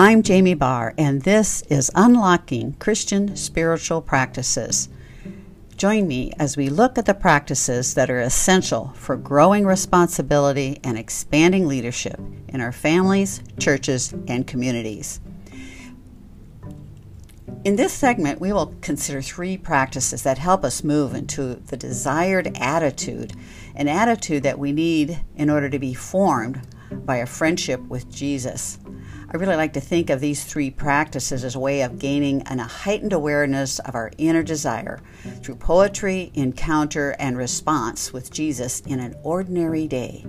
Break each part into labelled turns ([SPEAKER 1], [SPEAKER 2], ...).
[SPEAKER 1] I'm Jamie Barr, and this is Unlocking Christian Spiritual Practices. Join me as we look at the practices that are essential for growing responsibility and expanding leadership in our families, churches, and communities. In this segment, we will consider three practices that help us move into the desired attitude, an attitude that we need in order to be formed by a friendship with Jesus. I really like to think of these three practices as a way of gaining an, a heightened awareness of our inner desire through poetry, encounter, and response with Jesus in an ordinary day.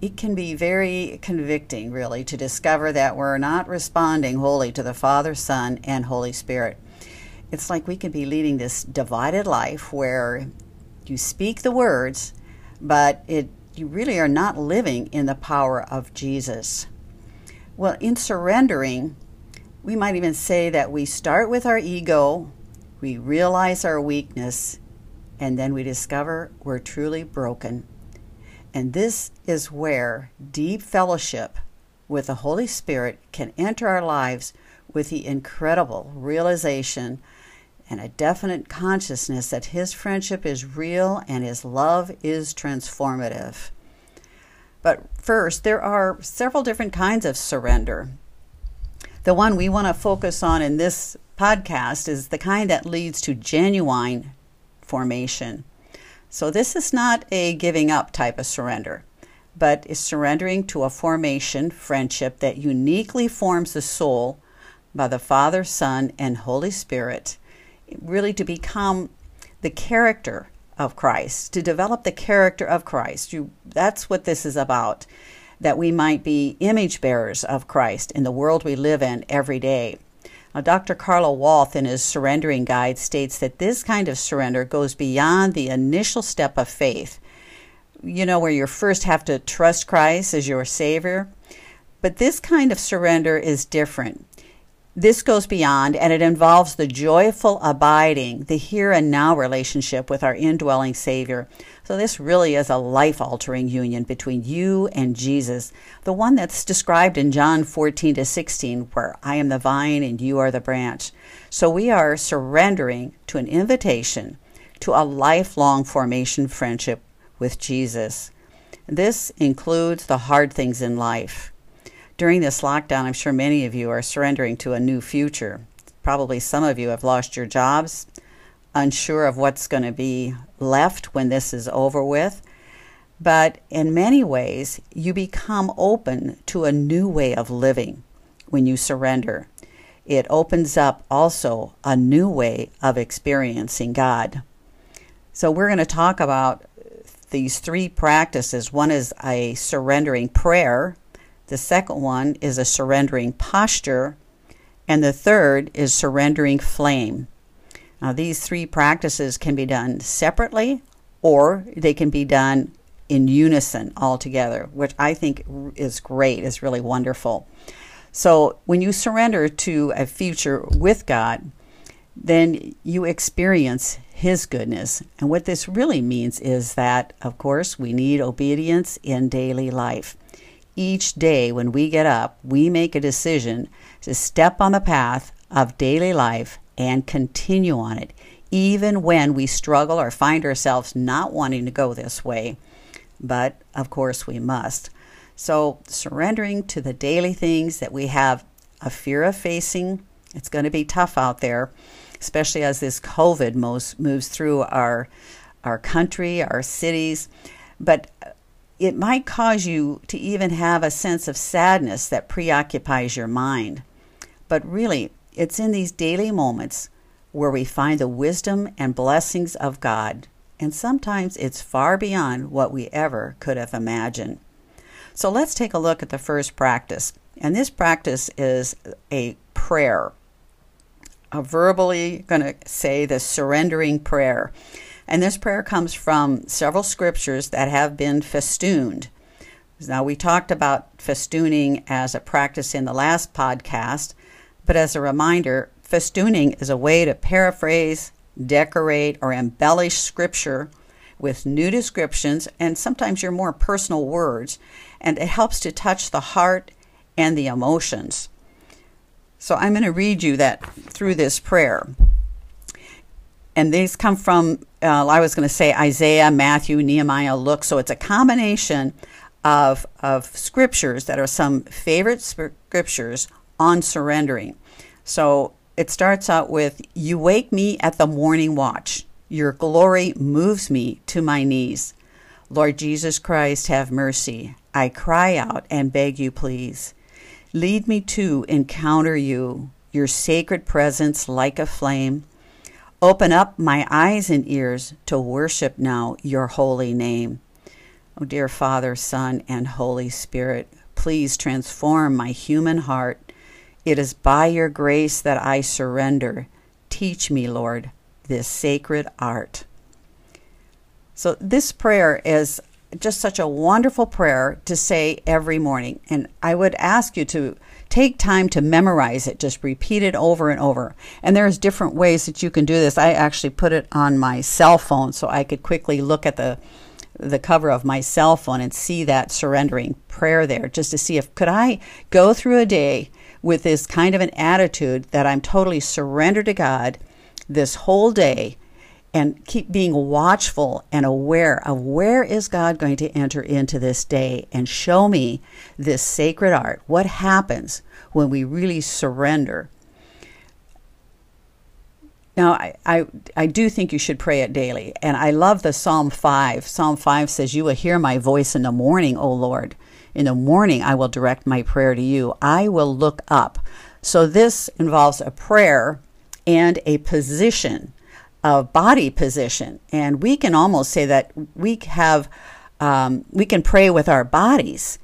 [SPEAKER 1] It can be very convicting, really, to discover that we're not responding wholly to the Father, Son, and Holy Spirit. It's like we could be leading this divided life where you speak the words, but it you really are not living in the power of Jesus. Well, in surrendering, we might even say that we start with our ego, we realize our weakness, and then we discover we're truly broken. And this is where deep fellowship with the Holy Spirit can enter our lives with the incredible realization and a definite consciousness that His friendship is real and His love is transformative. But first, there are several different kinds of surrender. The one we want to focus on in this podcast is the kind that leads to genuine formation. So, this is not a giving up type of surrender, but is surrendering to a formation, friendship that uniquely forms the soul by the Father, Son, and Holy Spirit really to become the character of Christ, to develop the character of Christ. You, that's what this is about, that we might be image bearers of Christ in the world we live in every day. Now, Dr. Carlo Wolf, in his surrendering guide, states that this kind of surrender goes beyond the initial step of faith. You know, where you first have to trust Christ as your Savior. But this kind of surrender is different. This goes beyond and it involves the joyful abiding, the here and now relationship with our indwelling Savior. So, this really is a life altering union between you and Jesus, the one that's described in John 14 to 16, where I am the vine and you are the branch. So, we are surrendering to an invitation to a lifelong formation friendship with Jesus. This includes the hard things in life during this lockdown, I'm sure many of you are surrendering to a new future. Probably some of you have lost your jobs, unsure of what's going to be left when this is over with. But in many ways, you become open to a new way of living when you surrender. It opens up also a new way of experiencing God. So, we're going to talk about these three practices. One is a surrendering prayer, the second one is a surrendering posture. And the third is surrendering flame. Now, these three practices can be done separately or they can be done in unison altogether, which I think is great, is really wonderful. So, when you surrender to a future with God, then you experience His goodness. And what this really means is that, of course, we need obedience in daily life each day when we get up, we make a decision to step on the path of daily life and continue on it, even when we struggle or find ourselves not wanting to go this way. But of course, we must. So, surrendering to the daily things that we have a fear of facing, it's going to be tough out there, especially as this COVID most moves through our our country, our cities. But it might cause you to even have a sense of sadness that preoccupies your mind. But really, it's in these daily moments where we find the wisdom and blessings of God, and sometimes it's far beyond what we ever could have imagined. So let's take a look at the first practice. And this practice is a prayer. I'm verbally going to say the surrendering prayer. And this prayer comes from several scriptures that have been festooned. Now, we talked about festooning as a practice in the last podcast, but as a reminder, festooning is a way to paraphrase, decorate, or embellish scripture with new descriptions and sometimes your more personal words, and it helps to touch the heart and the emotions. So I'm going to read you that through this prayer. And these come from, uh, I was going to say Isaiah, Matthew, Nehemiah, Luke. So it's a combination of, of scriptures that are some favorite scriptures on surrendering. So it starts out with You wake me at the morning watch. Your glory moves me to my knees. Lord Jesus Christ, have mercy. I cry out and beg you, please. Lead me to encounter you, your sacred presence like a flame. Open up my eyes and ears to worship now your holy name. Oh, dear Father, Son, and Holy Spirit, please transform my human heart. It is by your grace that I surrender. Teach me, Lord, this sacred art. So, this prayer is just such a wonderful prayer to say every morning. And I would ask you to take time to memorize it, just repeat it over and over. And there's different ways that you can do this. I actually put it on my cell phone so I could quickly look at the the cover of my cell phone and see that surrendering prayer there just to see if could I go through a day with this kind of an attitude that I'm totally surrendered to God this whole day and keep being watchful and aware of where is God going to enter into this day and show me this sacred art. What happens when we really surrender? Now, I, I, I do think you should pray it daily. And I love the Psalm 5. Psalm 5 says, You will hear my voice in the morning, O Lord. In the morning, I will direct my prayer to you. I will look up. So, this involves a prayer and a position body position. And we can almost say that we have, um, we can pray with our bodies.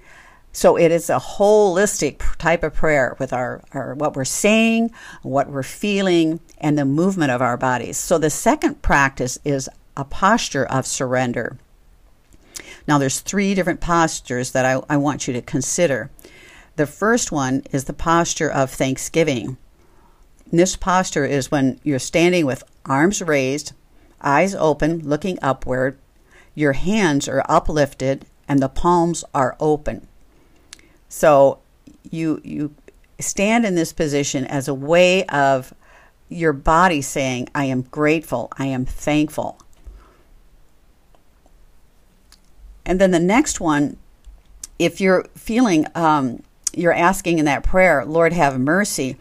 [SPEAKER 1] So it is a holistic type of prayer with our, our what we're saying, what we're feeling, and the movement of our bodies. So the second practice is a posture of surrender. Now there's three different postures that I, I want you to consider. The first one is the posture of thanksgiving. This posture is when you're standing with arms raised, eyes open, looking upward. Your hands are uplifted and the palms are open. So you you stand in this position as a way of your body saying, I am grateful, I am thankful. And then the next one, if you're feeling, um, you're asking in that prayer, Lord, have mercy,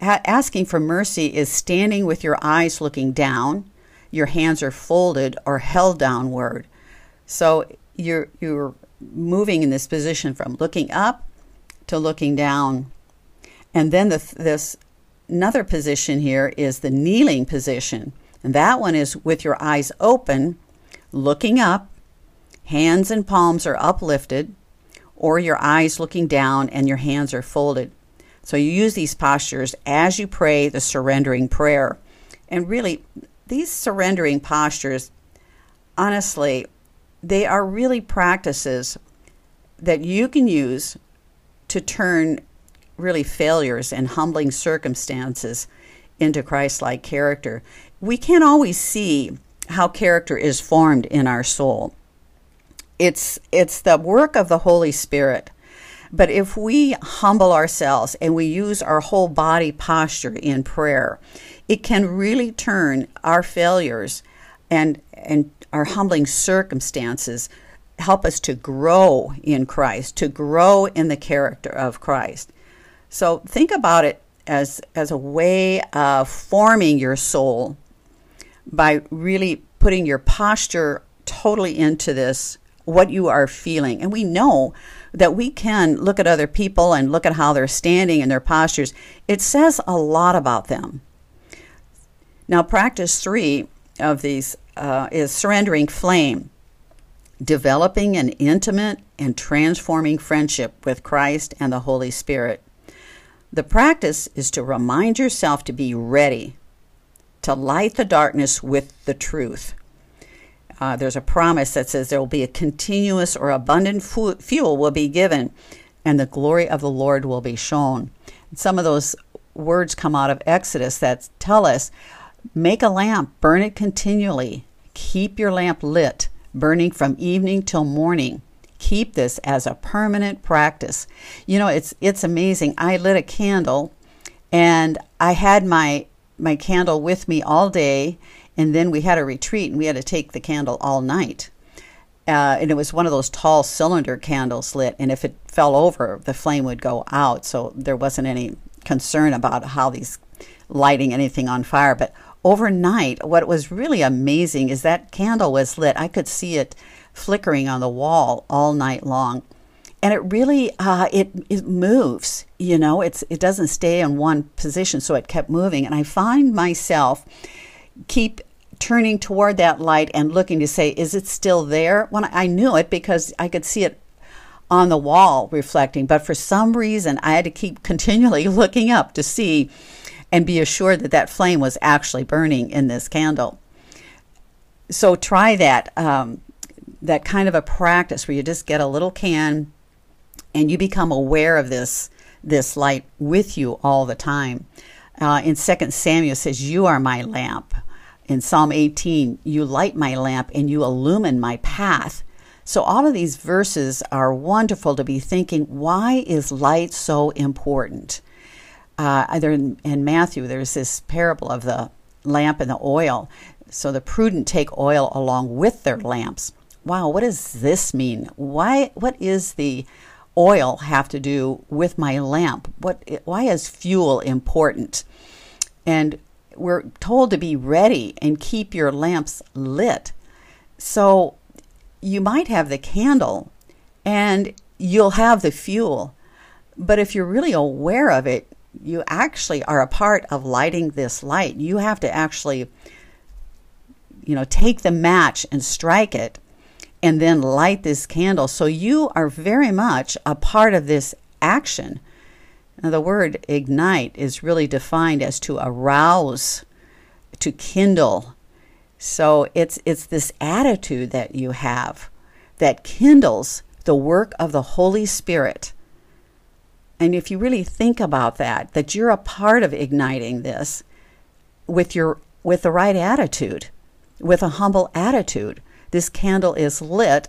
[SPEAKER 1] asking for mercy is standing with your eyes looking down, your hands are folded or held downward. So you're you're moving in this position from looking up to looking down. And then the, this another position here is the kneeling position. And that one is with your eyes open, looking up, hands and palms are uplifted, or your eyes looking down and your hands are folded. So you use these postures as you pray the surrendering prayer. And really, these surrendering postures, honestly, they are really practices that you can use to turn really failures and humbling circumstances into Christ like character. We can't always see how character is formed in our soul. It's, it's the work of the Holy Spirit but if we humble ourselves and we use our whole body posture in prayer, it can really turn our failures and and our humbling circumstances help us to grow in Christ, to grow in the character of Christ. So think about it as as a way of forming your soul by really putting your posture totally into this what you are feeling. And we know that we can look at other people and look at how they're standing and their postures. It says a lot about them. Now, practice three of these uh, is surrendering flame, developing an intimate and transforming friendship with Christ and the Holy Spirit. The practice is to remind yourself to be ready to light the darkness with the truth uh, there's a promise that says there will be a continuous or abundant fu- fuel will be given and the glory of the Lord will be shown. And some of those words come out of Exodus that tell us make a lamp, burn it continually, keep your lamp lit burning from evening till morning. Keep this as a permanent practice. You know, it's it's amazing. I lit a candle and I had my my candle with me all day and then we had a retreat and we had to take the candle all night. Uh, and it was one of those tall cylinder candles lit, and if it fell over, the flame would go out. So there wasn't any concern about how these lighting anything on fire. But overnight, what was really amazing is that candle was lit. I could see it flickering on the wall all night long, and it really uh, it it moves. You know, it's it doesn't stay in one position, so it kept moving. And I find myself keep turning toward that light and looking to say, is it still there? When I knew it because I could see it on the wall reflecting, but for some reason I had to keep continually looking up to see and be assured that that flame was actually burning in this candle. So try that um, that kind of a practice where you just get a little can and you become aware of this this light with you all the time. Uh, in Second Samuel says, "You are my lamp." In Psalm 18, you light my lamp and you illumine my path. So, all of these verses are wonderful to be thinking why is light so important? Uh, either in, in Matthew, there's this parable of the lamp and the oil. So, the prudent take oil along with their lamps. Wow, what does this mean? Why? What is the oil have to do with my lamp? What? Why is fuel important? And we're told to be ready and keep your lamps lit. So you might have the candle and you'll have the fuel. But if you're really aware of it, you actually are a part of lighting this light. You have to actually, you know, take the match and strike it and then light this candle. So you are very much a part of this action. Now, the word ignite is really defined as to arouse, to kindle. So it's it's this attitude that you have that kindles the work of the Holy Spirit. And if you really think about that, that you're a part of igniting this with your with the right attitude, with a humble attitude. This candle is lit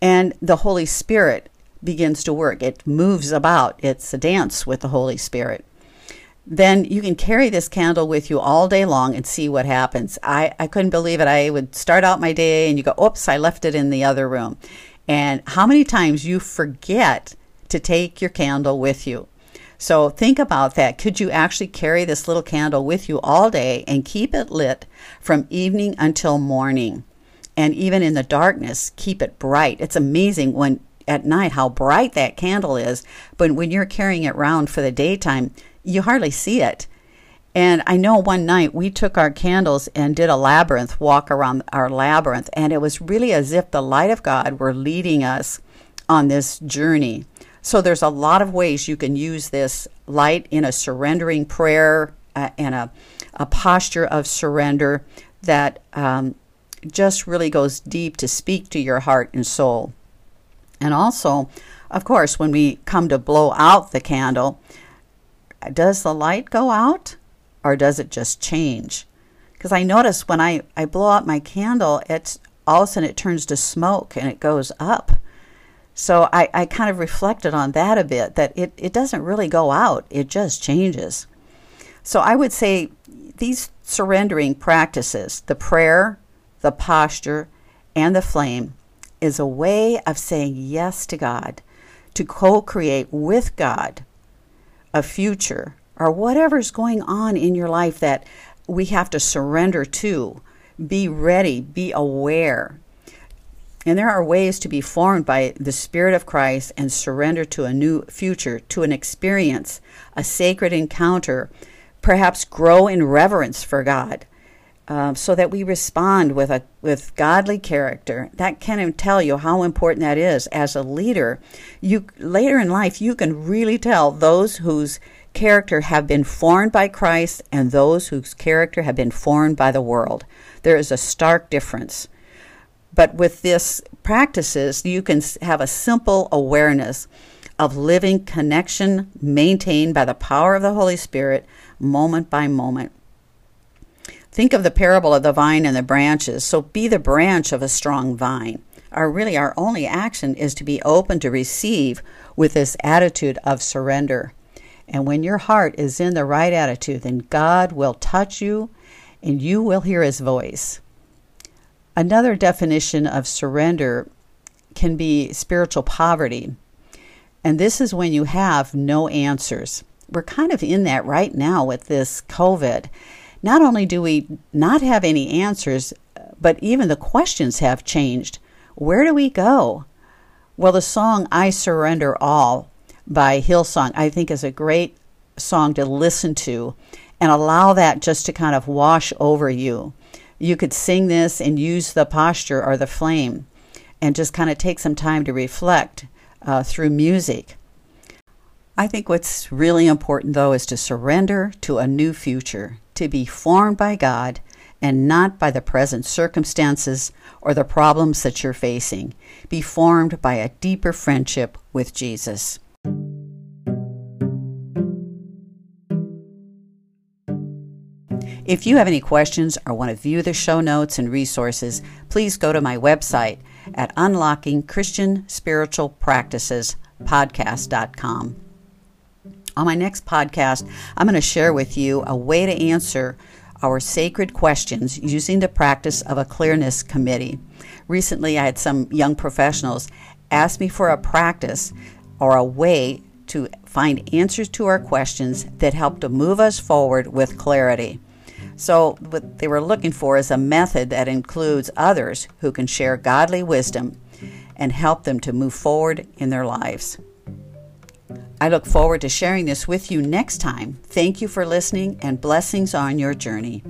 [SPEAKER 1] and the Holy Spirit begins to work. It moves about. It's a dance with the Holy Spirit. Then you can carry this candle with you all day long and see what happens. I, I couldn't believe it. I would start out my day and you go, oops, I left it in the other room. And how many times you forget to take your candle with you? So think about that. Could you actually carry this little candle with you all day and keep it lit from evening until morning? And even in the darkness, keep it bright. It's amazing when at night how bright that candle is, but when you're carrying it around for the daytime, you hardly see it. And I know one night we took our candles and did a labyrinth walk around our labyrinth, and it was really as if the light of God were leading us on this journey. So there's a lot of ways you can use this light in a surrendering prayer uh, and a, a posture of surrender that um, just really goes deep to speak to your heart and soul. And also, of course, when we come to blow out the candle, does the light go out or does it just change? Because I notice when I, I blow out my candle, it's all of a sudden it turns to smoke and it goes up. So I, I kind of reflected on that a bit, that it, it doesn't really go out, it just changes. So I would say these surrendering practices, the prayer, the posture, and the flame, is a way of saying yes to God, to co create with God a future or whatever's going on in your life that we have to surrender to. Be ready, be aware. And there are ways to be formed by the Spirit of Christ and surrender to a new future, to an experience, a sacred encounter, perhaps grow in reverence for God um, so that we respond with a with godly character. That can tell you how important that is as a leader. You later in life you can really tell those whose character have been formed by Christ and those whose character have been formed by the world. There is a stark difference. But with this practices, you can have a simple awareness of living connection maintained by the power of the Holy Spirit moment by moment. Think of the parable of the vine and the branches. So be the branch of a strong vine. Our really our only action is to be open to receive with this attitude of surrender. And when your heart is in the right attitude, then God will touch you and you will hear his voice. Another definition of surrender can be spiritual poverty. And this is when you have no answers. We're kind of in that right now with this COVID. Not only do we not have any answers, but even the questions have changed. Where do we go? Well, the song I Surrender All by Hillsong, I think, is a great song to listen to and allow that just to kind of wash over you. You could sing this and use the posture or the flame and just kind of take some time to reflect uh, through music. I think what's really important, though, is to surrender to a new future, to be formed by God and not by the present circumstances or the problems that you're facing. Be formed by a deeper friendship with Jesus. If you have any questions or want to view the show notes and resources, please go to my website at Unlocking On my next podcast, I'm going to share with you a way to answer our sacred questions using the practice of a clearness committee. Recently, I had some young professionals ask me for a practice or a way to find answers to our questions that help to move us forward with clarity. So, what they were looking for is a method that includes others who can share godly wisdom and help them to move forward in their lives. I look forward to sharing this with you next time. Thank you for listening and blessings on your journey.